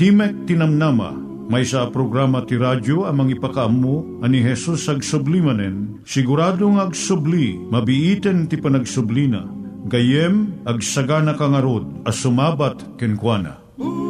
Timek Tinamnama, may sa programa ti radyo amang ipakaamu ani Jesus ag sublimanen, siguradong ag subli, mabiiten ti panagsublina, gayem ag sagana kangarod as sumabat kenkwana. Umay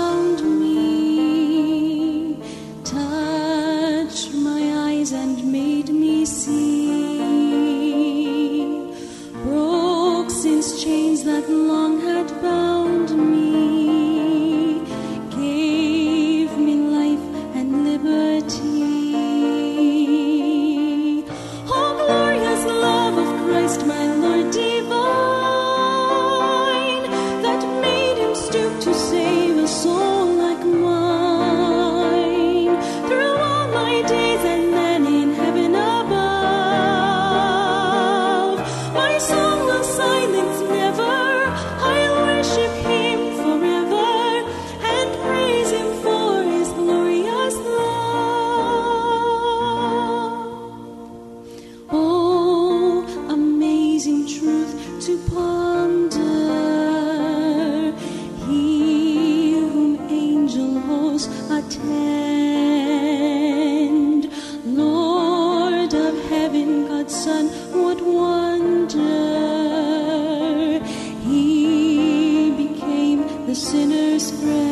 the sinner's friend.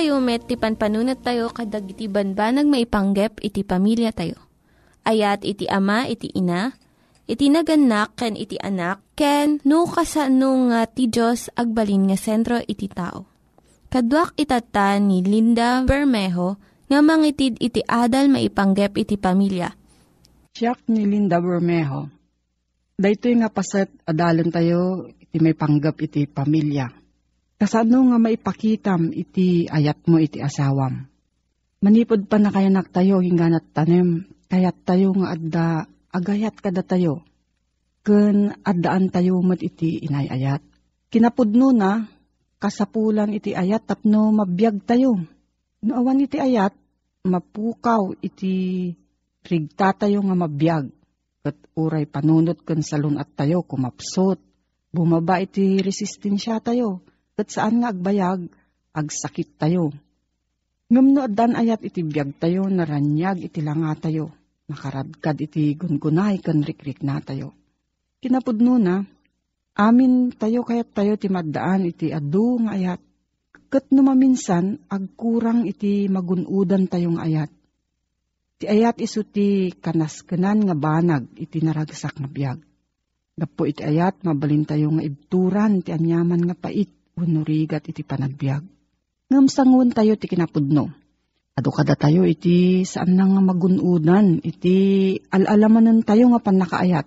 Tayo met, ti panpanunat tayo kadag iti banbanag maipanggep iti pamilya tayo. Ayat iti ama, iti ina, iti naganak, ken iti anak, ken no kasano nga ti Diyos agbalin nga sentro iti tao. Kaduak itata ni Linda Bermejo nga mangitid iti adal maipanggep iti pamilya. Siyak ni Linda Bermejo. Daytoy nga paset adalan tayo iti may panggap iti pamilya. Kasano nga maipakitam iti ayat mo iti asawam. Manipod pa na kayanak tayo hinganat tanem, kayat tayo nga adda agayat kada tayo. Ken addaan tayo mat iti inayayat. Kinapudno na, kasapulan iti ayat tapno mabiyag tayo. No awan iti ayat, mapukaw iti rigta tayo nga mabiyag. Kat uray panunot ken salun at tayo kumapsot. Bumaba iti resistensya tayo. Kat saan nga agbayag, agsakit tayo. Ngam no addan ayat iti biyag tayo, naranyag iti langa tayo. Nakaradkad iti gungunay kan rikrik na tayo. Kinapudno na, amin tayo kayat tayo ti maddaan iti adu nga ayat. Kat no maminsan, agkurang iti magunudan tayong ayat. Ti ayat iso ti kanaskenan nga banag iti naragsak nga biyag. Gapo iti ayat, mabalin tayo nga ibturan ti anyaman nga pait, unurigat iti panagbiag. Ngam sangun tayo ti kinapudno. Ado kada tayo iti saan na nga magunudan, iti alalaman tayo nga panakaayat.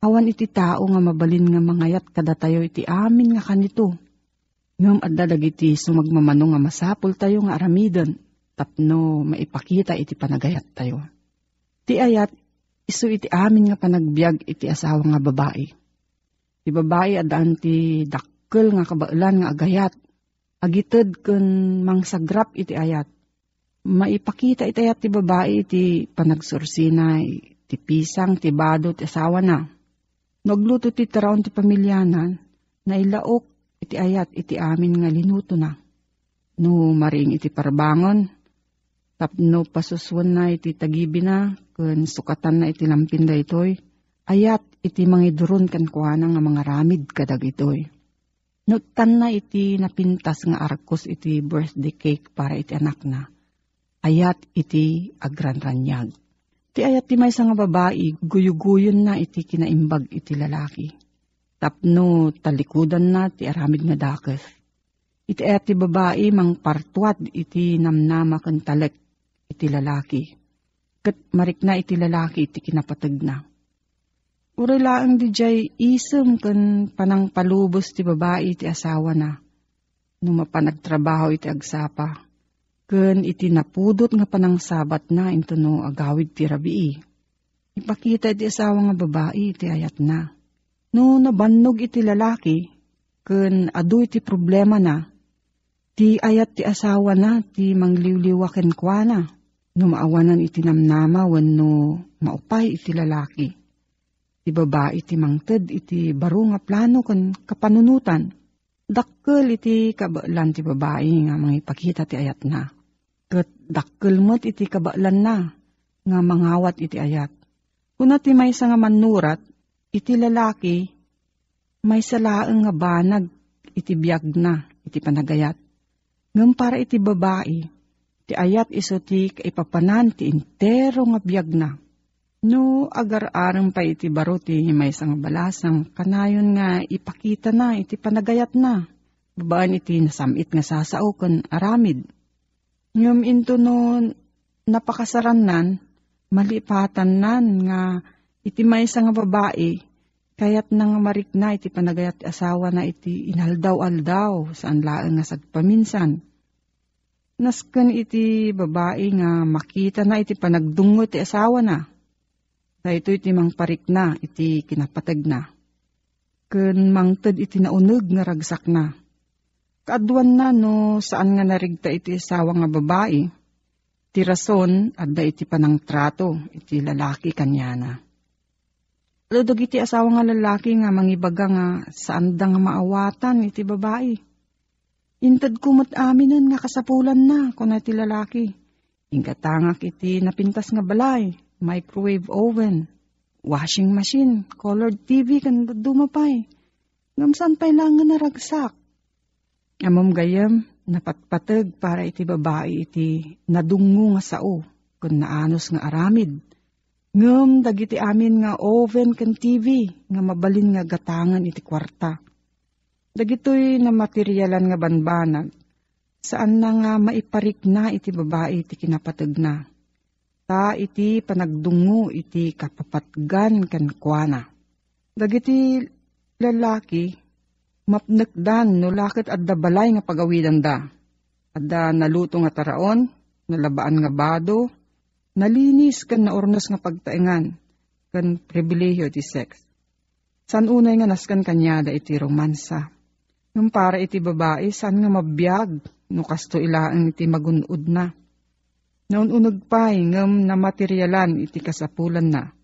Awan iti tao nga mabalin nga mangayat kada tayo iti amin nga kanito. Ngam adda dagiti sumagmamano nga masapol tayo nga aramidon, tapno maipakita iti panagayat tayo. Ti ayat, iso iti amin nga panagbiag iti asawa nga babae. Ti babae adaan ti dakkel nga kabailan nga agayat. Agited ken mangsagrap iti ayat. Maipakita iti ayat ti babae iti panagsursinay, ti pisang, ti bado, ti asawa na. Nagluto ti taraon ti pamilyanan, na ilaok iti ayat iti amin nga linuto na. No maring iti parbangon, tapno pasuswan na iti tagibi na, kun sukatan na iti lampin da itoy, ayat iti mangidurun kan kuana nga mga ramid kadag itoy. Nutan na iti napintas nga arkos iti birthday cake para iti anak na. Ayat iti agranranyag. Ti ayat ti may nga babae, guyuguyon na iti kinaimbag iti lalaki. Tapno talikudan na ti aramid nga dakes. Iti ayat ti babae mang partuat iti namnama kan talek iti lalaki. Kat marik na iti lalaki iti kinapatag na. Uri laang di jay isem kan panang palubos ti babae iti asawa na. Nung mapanagtrabaho iti agsapa. Ken iti napudot nga panang sabat na into no agawid ti rabii. Ipakita iti asawa nga babae iti ayat na. No nabannog iti lalaki, ken adu iti problema na, ti ayat ti asawa na, ti mangliwliwaken kwa. No maawanan iti namnama wenno maupay iti lalaki. Ti babae iti mangted iti baro nga plano ken kapanunutan. Dakkel iti kabailan ti babae nga mangipakita ti ayat na. Ket dakkel met iti kabailan na nga mangawat iti ayat. Kuna ti may nga manurat, iti lalaki, may salaang nga banag iti biyag na, iti panagayat. Ngam para iti babae, ti ayat iso ti kaipapanan ti intero nga biyag na. No, agar-arang pa iti baro ti may nga balasang, kanayon nga ipakita na, iti panagayat na. Babaan iti nasamit nga sasao kan aramid. Ngam into no napakasaran nan, malipatan nan nga iti may nga babae, kayat nang marik na iti panagayat asawa na iti inaldaw-aldaw saan laeng nga sagpaminsan. Nasken iti babae nga makita na iti panagdungo ti asawa na. Dahito iti mangparik na iti kinapatag na. Ken mangted iti naunog nga ragsak na. Kaadwan na no saan nga narigta iti asawa nga babae. Ti rason adda iti panangtrato iti lalaki kanyana. Ludog iti asawa nga lalaki nga mangibaga nga saan da nga maawatan iti babae. Intad kumot aminan nga kasapulan na kuna iti lalaki. Ingkatangak iti napintas nga balay, microwave oven, washing machine, colored TV kan dumapay. Ngamsan pa'y lang nga naragsak. Amom gayam, napatpatag para iti babae iti nadungo nga sao, kun naanos nga aramid. Ngem dagiti amin nga oven ken TV nga mabalin nga gatangan iti kwarta. Dagitoy na materyalan nga banbanag Saan na nga maiparik na iti babae iti kinapatag na. Ta iti panagdungo iti kapapatgan kan kuana. Dagiti lalaki, mapnekdan no lakit adda balay nga pagawidan da. Adda naluto nga taraon, nalabaan nga bado, nalinis kan naornos nga pagtaingan, kan pribilehiyo ti sex. San unay nga naskan kanyada iti romansa. Nung para iti babae, saan nga mabiyag, no kasto ilaan iti magunod na. Naununag pa, ngam na materyalan iti kasapulan na.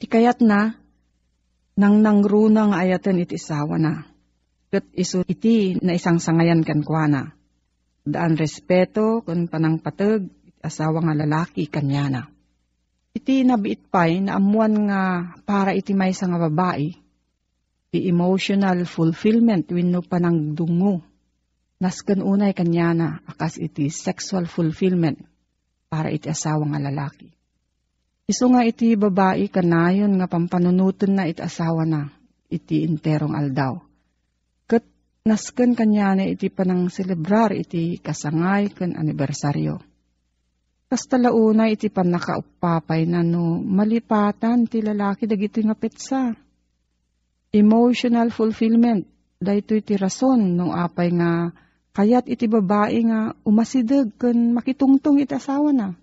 Ti kayat na, nang nangruna nga ayatan iti isawa na. Kat iso iti na isang sangayan kan kuana. Daan respeto kun panang patag asawa nga lalaki kanyana. Iti nabiit pa'y na amuan nga para iti maysa nga babae. Ti emotional fulfillment wenno panang dungo. Nasken unay kanyana akas iti sexual fulfillment para iti asawa nga lalaki. Iso nga iti babae kanayon nga pampanunutan na iti asawa na iti interong aldaw. Kat nasken kanyana iti panang celebrar iti kasangay ken anibersaryo. Kas talauna iti panakaupapay na no malipatan ti lalaki dagito nga petsa. Emotional fulfillment, dahito iti rason no apay nga kayat iti babae nga umasidag ken makitungtong iti asawa na.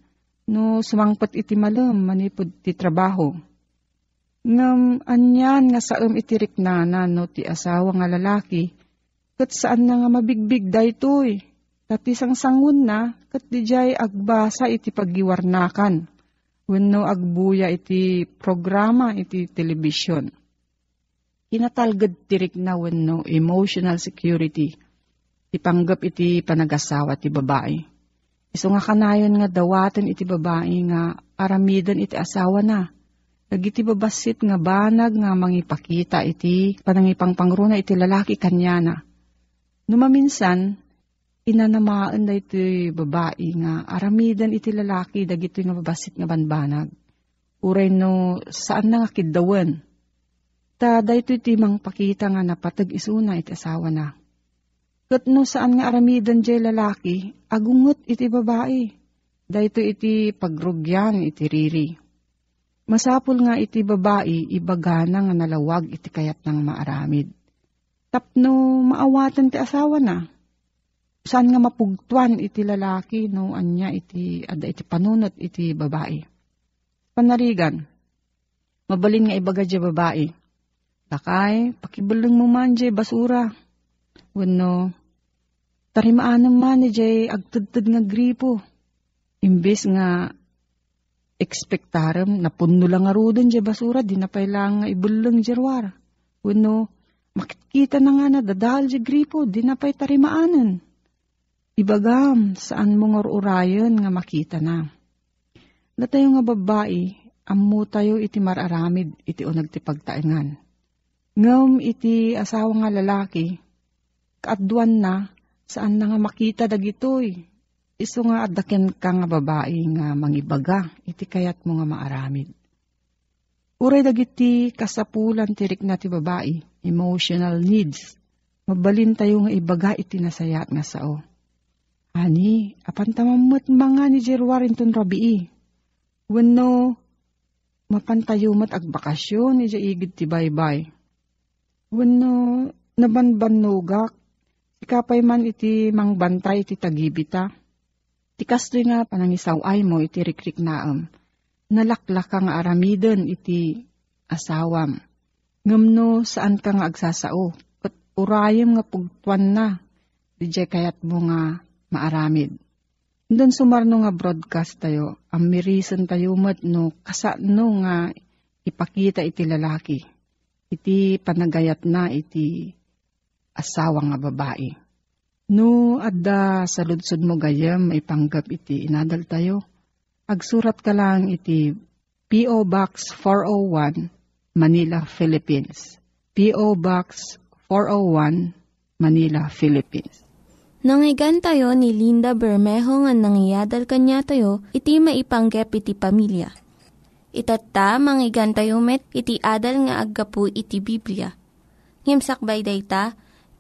No sumangpat iti malam manipod ti trabaho. Ngam anyan nga saem iti riknana no ti asawa nga lalaki, kat saan na nga mabigbig daytoy. Tati sang sangun na, kat di jay agbasa iti paggiwarnakan. Wenno agbuya iti programa iti telebisyon. Kinatalgad tirik na wenno emotional security. Ipanggap iti panagasawa ti babae. Iso nga kanayon nga dawaten iti babae nga aramidan iti asawa na. Dagiti babasit nga banag nga mangipakita iti panangipang pangruna iti lalaki kanyana. Numaminsan, inanamaan da iti babae nga aramidan iti lalaki dagito nga babasit nga banbanag. Uray no saan na nga kidawan. Ta dayto iti mangpakita nga napatag isuna iti asawa na. Kat no saan nga aramidan jay lalaki, agungot iti babae. Dayto iti pagrugyan iti riri. Masapul nga iti babae, ibagana nga nalawag iti kayat ng maaramid. Tapno maawatan ti asawa na. Saan nga mapugtuan iti lalaki no anya iti ada iti panunot iti babae. Panarigan, mabalin nga ibaga di babae. Lakay, pakibalang mo man di basura. Wano, tarimaan man ni jay agtudtud nga gripo. Imbis nga ekspektarem na punno lang nga rudon di basura, di na pailang nga ibulang jarwar. Wano, makikita na nga na dadahal di gripo, di na pa'y tarimaanan. Ibagam, saan mo nga urayon nga makita na. Natayo nga babae, ammo tayo iti mararamid iti unag ti pagtaingan. Ngam iti asawa nga lalaki, kaadwan na, saan na nga makita dagitoy. Iso nga adaken ka nga babae nga mangibaga, iti kayat mo nga maaramid. Uray dagiti kasapulan tirik na ti babae, emotional needs. Mabalin tayo nga ibaga iti nasayat nga sao. Ani, apan tamamot mga ni Jerwarinton rabii. Wano, mapantayumat ag bakasyon, ija igid ti baybay. Wano, nabanbanugak, ikapay man iti mangbantay iti tagibita. Ti kastoy nga panangisaw ay mo iti rikrik naam. Nalaklak ka nga aramiden iti asawam. Ngamno saan ka nga agsasao. Kat urayem nga pugtuan na. Dijay kayat mo nga maaramid. Doon sumarno nga broadcast tayo, ang mirisan tayo mat no, kasano nga ipakita iti lalaki. Iti panagayat na iti asawa nga babae. No, adda sa ludsod mo gayam, ipanggap iti inadal tayo. Agsurat ka lang iti P.O. Box 401, Manila, Philippines. P.O. Box 401, Manila, Philippines. Nangyigan tayo ni Linda Bermejo nga nangyadal kanya tayo, iti maipanggep iti pamilya. Itatta, manggigan tayo met, iti adal nga aggapu iti Biblia. Ngimsakbay day ta,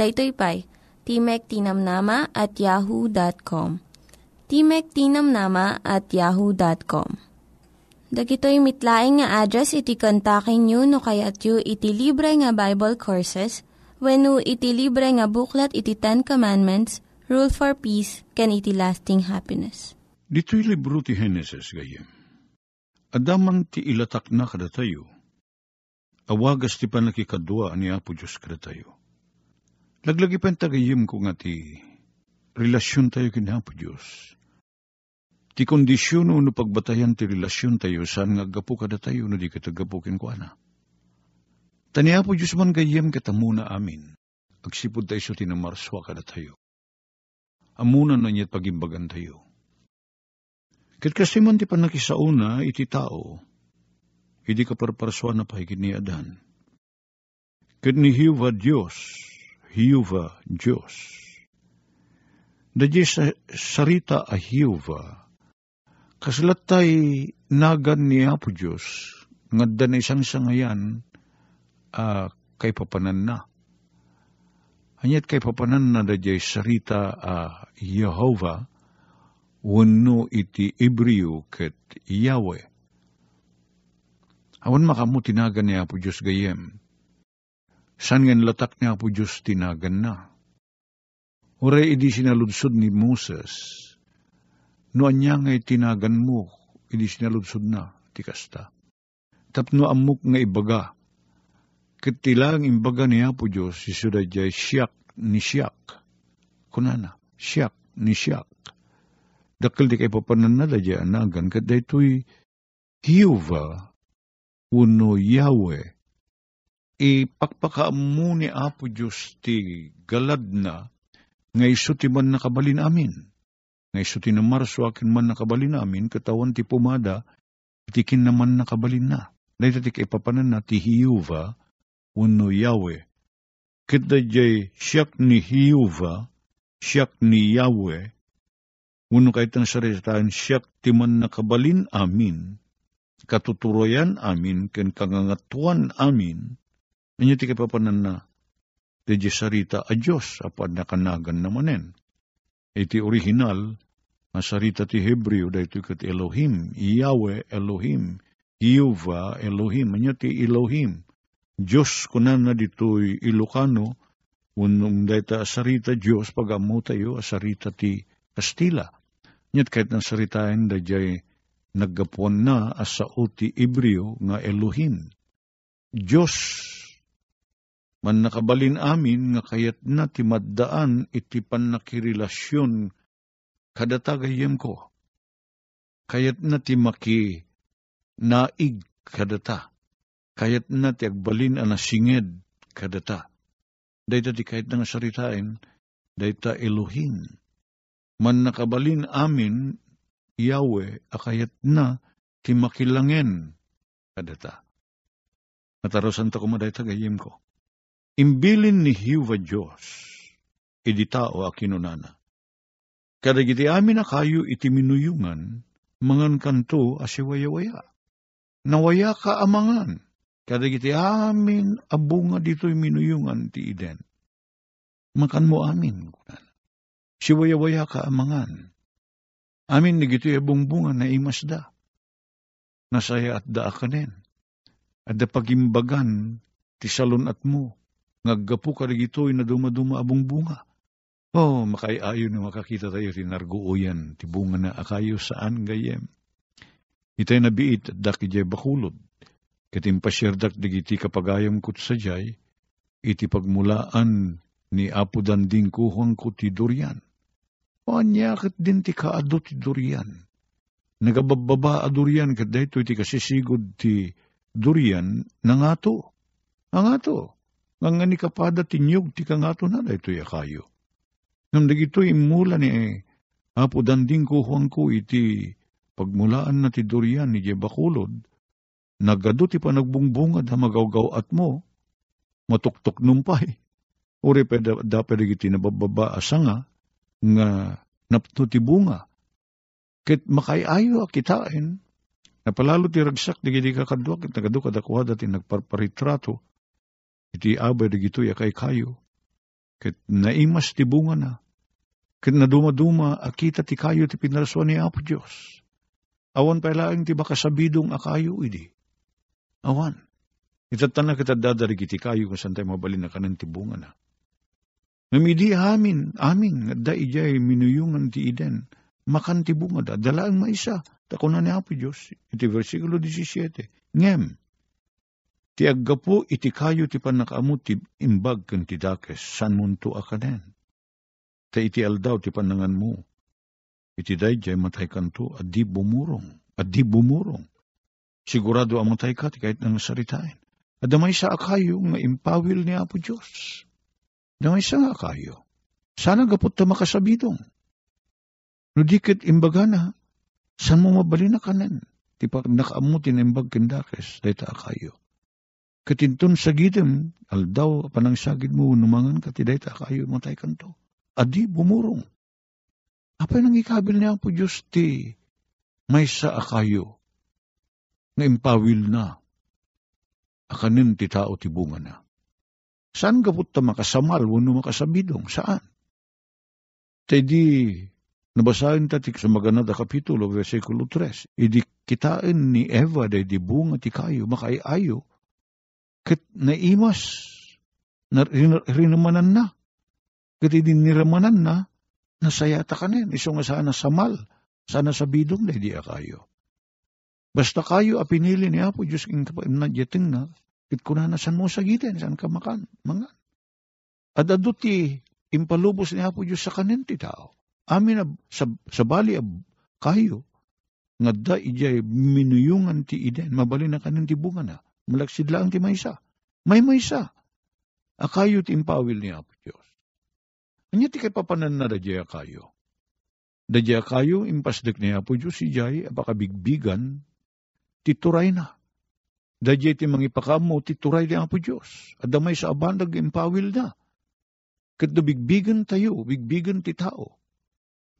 Daytoy pa'y Timek Tinamnama at yahoo.com. Timek Tinamnama at yahoo.com. Dagitoy mitlaing nga address iti kontakin nyo no kayat yu iti libre nga Bible Courses when no iti libre nga buklat iti Ten Commandments, Rule for Peace, can iti lasting happiness. Dito'y libro ti Genesis gayem. Adaman ti ilatak na kada. Awagas ti panakikadwa ni Apo Diyos kada tayo. Laglagi pa tagayim ko nga ti relasyon tayo kin Apo Diyos. Ti kondisyon no pagbatayan ti relasyon tayo saan nga gapo kada tayo no di katagapukin ko ana. Tani Apo Diyos man gayem katamuna amin. Agsipod tayo so tinamarswa kada tayo. Amuna na niya't pagimbagan tayo. Kat kasi man ti panakisauna iti tao, hindi ka parparaswa na pahigit ni Adan. Kat ni Hiuva Diyos, Hiuva Diyos. Dadya sa sarita a Hiuva, kasalat tay nagan ni Apo Diyos, ngadda na isang sangayan, uh, kay papanan na. Hanyat kay papanan na dadya sarita a Yehovah, wano iti Ibriyo ket Yahweh. Awan makamu tinagan niya po Diyos gayem. San nga latak niya po Diyos tinagan na. Uray idi sinaludsod ni Moses. No anya nga tinagan mo, idi sinaludsod na, ti kasta. Tapno amok nga ibaga. Katilang imbaga niya po Diyos, si Sudayjay siyak ni siyak. Kunana, siyak ni siyak dakkel di kay papanan na dadya anagan, kat daytoy Hiuva, uno Yahweh, ipakpakaamu ni Apo Diyos ti galad na, nga iso ti man nakabalin amin. Nga iso ti namarso akin man nakabalin amin, katawan ti pumada, itikin naman nakabalin na. Dahil ti kay papanan na ti Hiuva, uno Yahweh. Kit dadya siyak ni Hiuva, siyak ni Yahweh, Uno kahit ang saritaan siyak timan nakabalin amin, katuturoyan amin, ken kangangatuan amin, anyo ti kapapanan na, di sarita a Diyos, apad nakanagan namanen. Iti original, nga sarita ti Hebreo, dahito kat Elohim, Yahweh Elohim, Yehovah Elohim, anyo ti Elohim, Diyos kunan na dito'y Ilocano, unong dayta sarita Diyos, pag tayo, asarita ti Kastila. Nyat kahit ng saritain da jay naggapuan na asa uti Ibreo nga Elohim. Diyos, man nakabalin amin nga kayat na timaddaan iti panakirelasyon kadatagayem ko. Kayat na ti maki naig kadata. Kayat na ti agbalin ana singed kadata. Dayta ti kahit nga saritain, dayta Elohim man nakabalin amin, Yahweh, akayat na, timakilangen, kadata. Natarosan ta kumaday tagayim ko. Imbilin ni Hiwa Diyos, idi tao akinunana. Kadagiti amin na kayo iti minuyungan, mangan kanto asiwaya-waya. Nawaya ka amangan, kadagiti amin abunga dito'y minuyungan ti iden. Makan mo amin, siwaya-waya ka amangan. Amin nagito bunga na imasda. Nasaya at daa kanen. At da pagimbagan ti salon at mo. Ngaggapo ka nagito'y na dumaduma abong bunga. Oh, makayayo na makakita tayo rinarguoyan ti bunga na akayo saan gayem. Itay nabiit at daki jay bakulod. Katim pasyerdak digiti kapagayam kut sa jay, iti pagmulaan ni Apo Danding kuhang ko ti Durian. Panyakit din ti kaado ti durian. Nagabababa a durian kat dahito ti kasisigod ti durian. Nangato. Nga nga ni kapada ti nyug ti kangato na dahito ya kayo. Ngam dagito imula ni Apo danding ko huwang ko iti pagmulaan na ti durian ni Jebakulod, nagado ti panagbungbungad ha magawgaw at mo, matuktok numpay. Uri pa dapat iti nabababa asanga nga napto ti bunga. Kit makayayo akitain, napalalo ti ragsak di gidi kakadwa, kit nagado kadakuha dati nagparparitrato, iti abay di gito kay kayo. Kit naimas ti bunga na, kit naduma-duma akita ti kayo ti pinaraswa ni Apo Diyos. Awan pa laing ti makasabidong akayo idi. Awan. Itatan na kita dadarigi ti kayo kung saan tayo mabalin na kanan ti bunga na. Namidi amin, amin, da ijay minuyungan ti iden, makan ti bunga da, dalaang maisa, tako na ni Apo Diyos, iti versikulo 17, ngem, ti aggapo iti kayo ti panakaamot ti imbag kan ti dakes, san munto akanen. Ta iti aldaw ti panangan mo, iti dayjay matay kanto, at di bumurong, at di bumurong. Sigurado ang matay ka, ti kahit nang saritain. At damay sa akayo nga impawil ni Apo Diyos. Damay sa nga kayo. Sana gapot ta makasabidong. No dikit imbaga na, san mo mabali na kanen? Ti pa nakaamutin imbag kindakes, dayta akayo. Katinton sa gitem, aldaw panang sagid mo, numangan ka ti dayta akayo, matay kanto. Adi bumurong. Apay nang ikabil niya po Diyos ti may sa akayo nga impawil na akanin ti tao ti bunga na. Saan gabot ta makasamal wano makasabidong? Saan? Tay di nabasahin tatik sa magana da kapitulo versikulo 3. Idi kitain ni Eva day di bunga ti kayo makaiayo kat naimas na rinamanan na. Kat idi niramanan na nasayata kanin. Iso nga sana samal. Sana sa bidong day di kayo. Basta kayo a pinili ni Apo Diyos king nadyating na It na san mo sagitin, san ka makan, mga. At aduti, impalubos ni Apo Diyos sa kanin ti tao. Amin na, sa, sa bali ab, kayo, nga da ijay minuyungan ti iden, mabali na kanin ti bunga na, malaksid lang ti maysa. May maysa. Akayo ti impawil ni Apo Diyos. Anya ti kay papanan na dadya kayo. Dadya kayo, impasdik ni Apo Diyos, ijay, apakabigbigan, tituray na Dadya iti mangipakamo ti turay di Apo Diyos. Adamay sa abandag impawil na. Kat bigbigan tayo, bigbigan ti tao.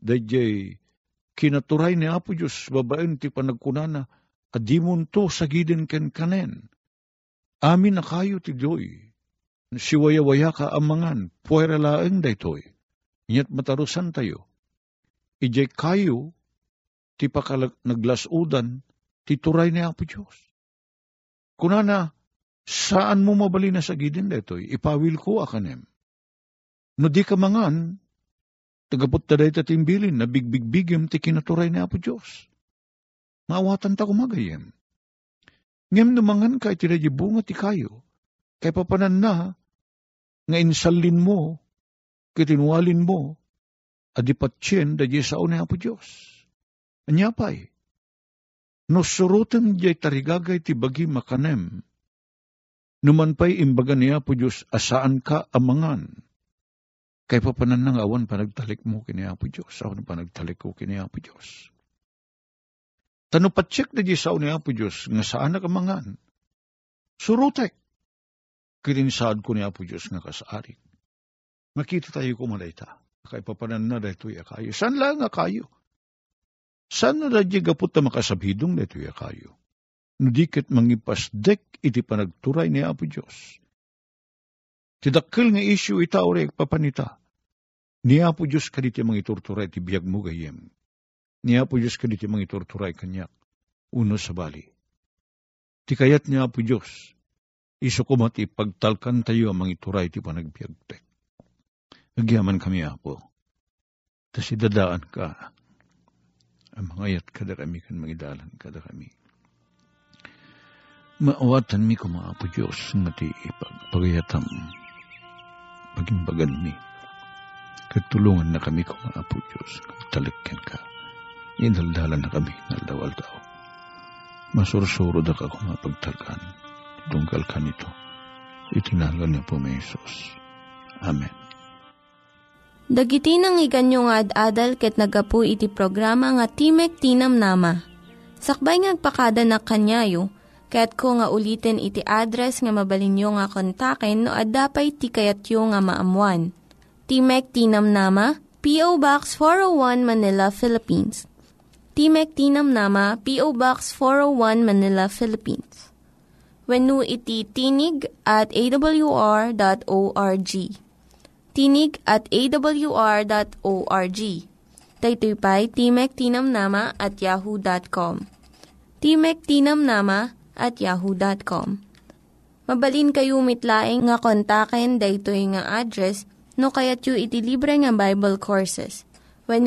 Dadya kinaturay ni Apo Diyos, babaen ti panagkunana, adimon to sagiden ken kanen. Amin na kayo ti doy. Siwaya-waya ka amangan, puwera laeng daytoy. Inyat matarusan tayo. Ijay kayo, ti pakalag naglasudan, ti turay ni Apo Diyos Kunana, saan mo mabali na sa gidin detoy, ipawil ko akanem. No di ka mangan, tagapot ta dahi tatimbilin na bigbigbigim ti kinaturay ni Apo Diyos. Maawatan ta kumagayem. Ngem numangan ka iti bunga ti kayo, kay papanan na, nga insalin mo, kitinwalin mo, adipatsyen da di sao ni Apo Diyos. Anyapay, No surutan jay tarigagay ti bagi makanem. Numan pa'y imbaga niya po Diyos, asaan ka amangan. Kay papanan nang awan panagtalik mo kini Apo Diyos. Awan panagtalik ko kini Apo Diyos. Tano patsik na di sao ni Apo Diyos, nga saan na kamangan. Surutek. Kininsaad ko ni Apo Diyos nga kasaarik. Makita tayo kumalayta. Kay papanan na dahito kayo. San lang nga kayo? San na radya gapot na makasabhidong na ito'y kayo? Nudikit mangipasdek iti panagturay ni Apo Diyos. Tidakkel nga isyu ita ore papanita. Ni Apo Diyos kaditi mangiturturay ti biyag mo gayem. Ni Apo Diyos kaditi mangiturturay kanyak. Uno sa bali. Ti kayat ni Apo Diyos. Iso kumati pagtalkan tayo ang mangituray ti panagbiagtek. Nagyaman kami Apo. Tas idadaan ka ang mga ayat kada kami kan magidalan kada kami. Maawatan mi ko mga apo Diyos nga ti ipagpagayatam pagimbagan mi. Katulungan na kami ko mga apo Diyos. Talikyan ka. Inaldalan na kami naldawal tao. Masursuro da ka kung mapagtalkan. Tunggal ka nito. Itinalan niya po may Isus. Amen. Dagiti nang iganyo nga ad-adal ket nagapu iti programa nga Timek Tinam Nama. Sakbay ngagpakada na kanyayo, ket ko nga ulitin iti address nga mabalinyo nga kontaken no ad-dapay tikayatyo nga maamuan. Timek Tinam Nama, P.O. Box 401 Manila, Philippines. Timek Tinam Nama, P.O. Box 401 Manila, Philippines. When iti tinig at awr.org. Tinig at awr.org. Daytoy pa'y Timek Tinamnama at yahoo.com. Timek Tinamnama at yahoo.com. Mabalin kayo mitlaeng nga kontaken daytoy nga address no kayat yu iti libre nga Bible Courses. When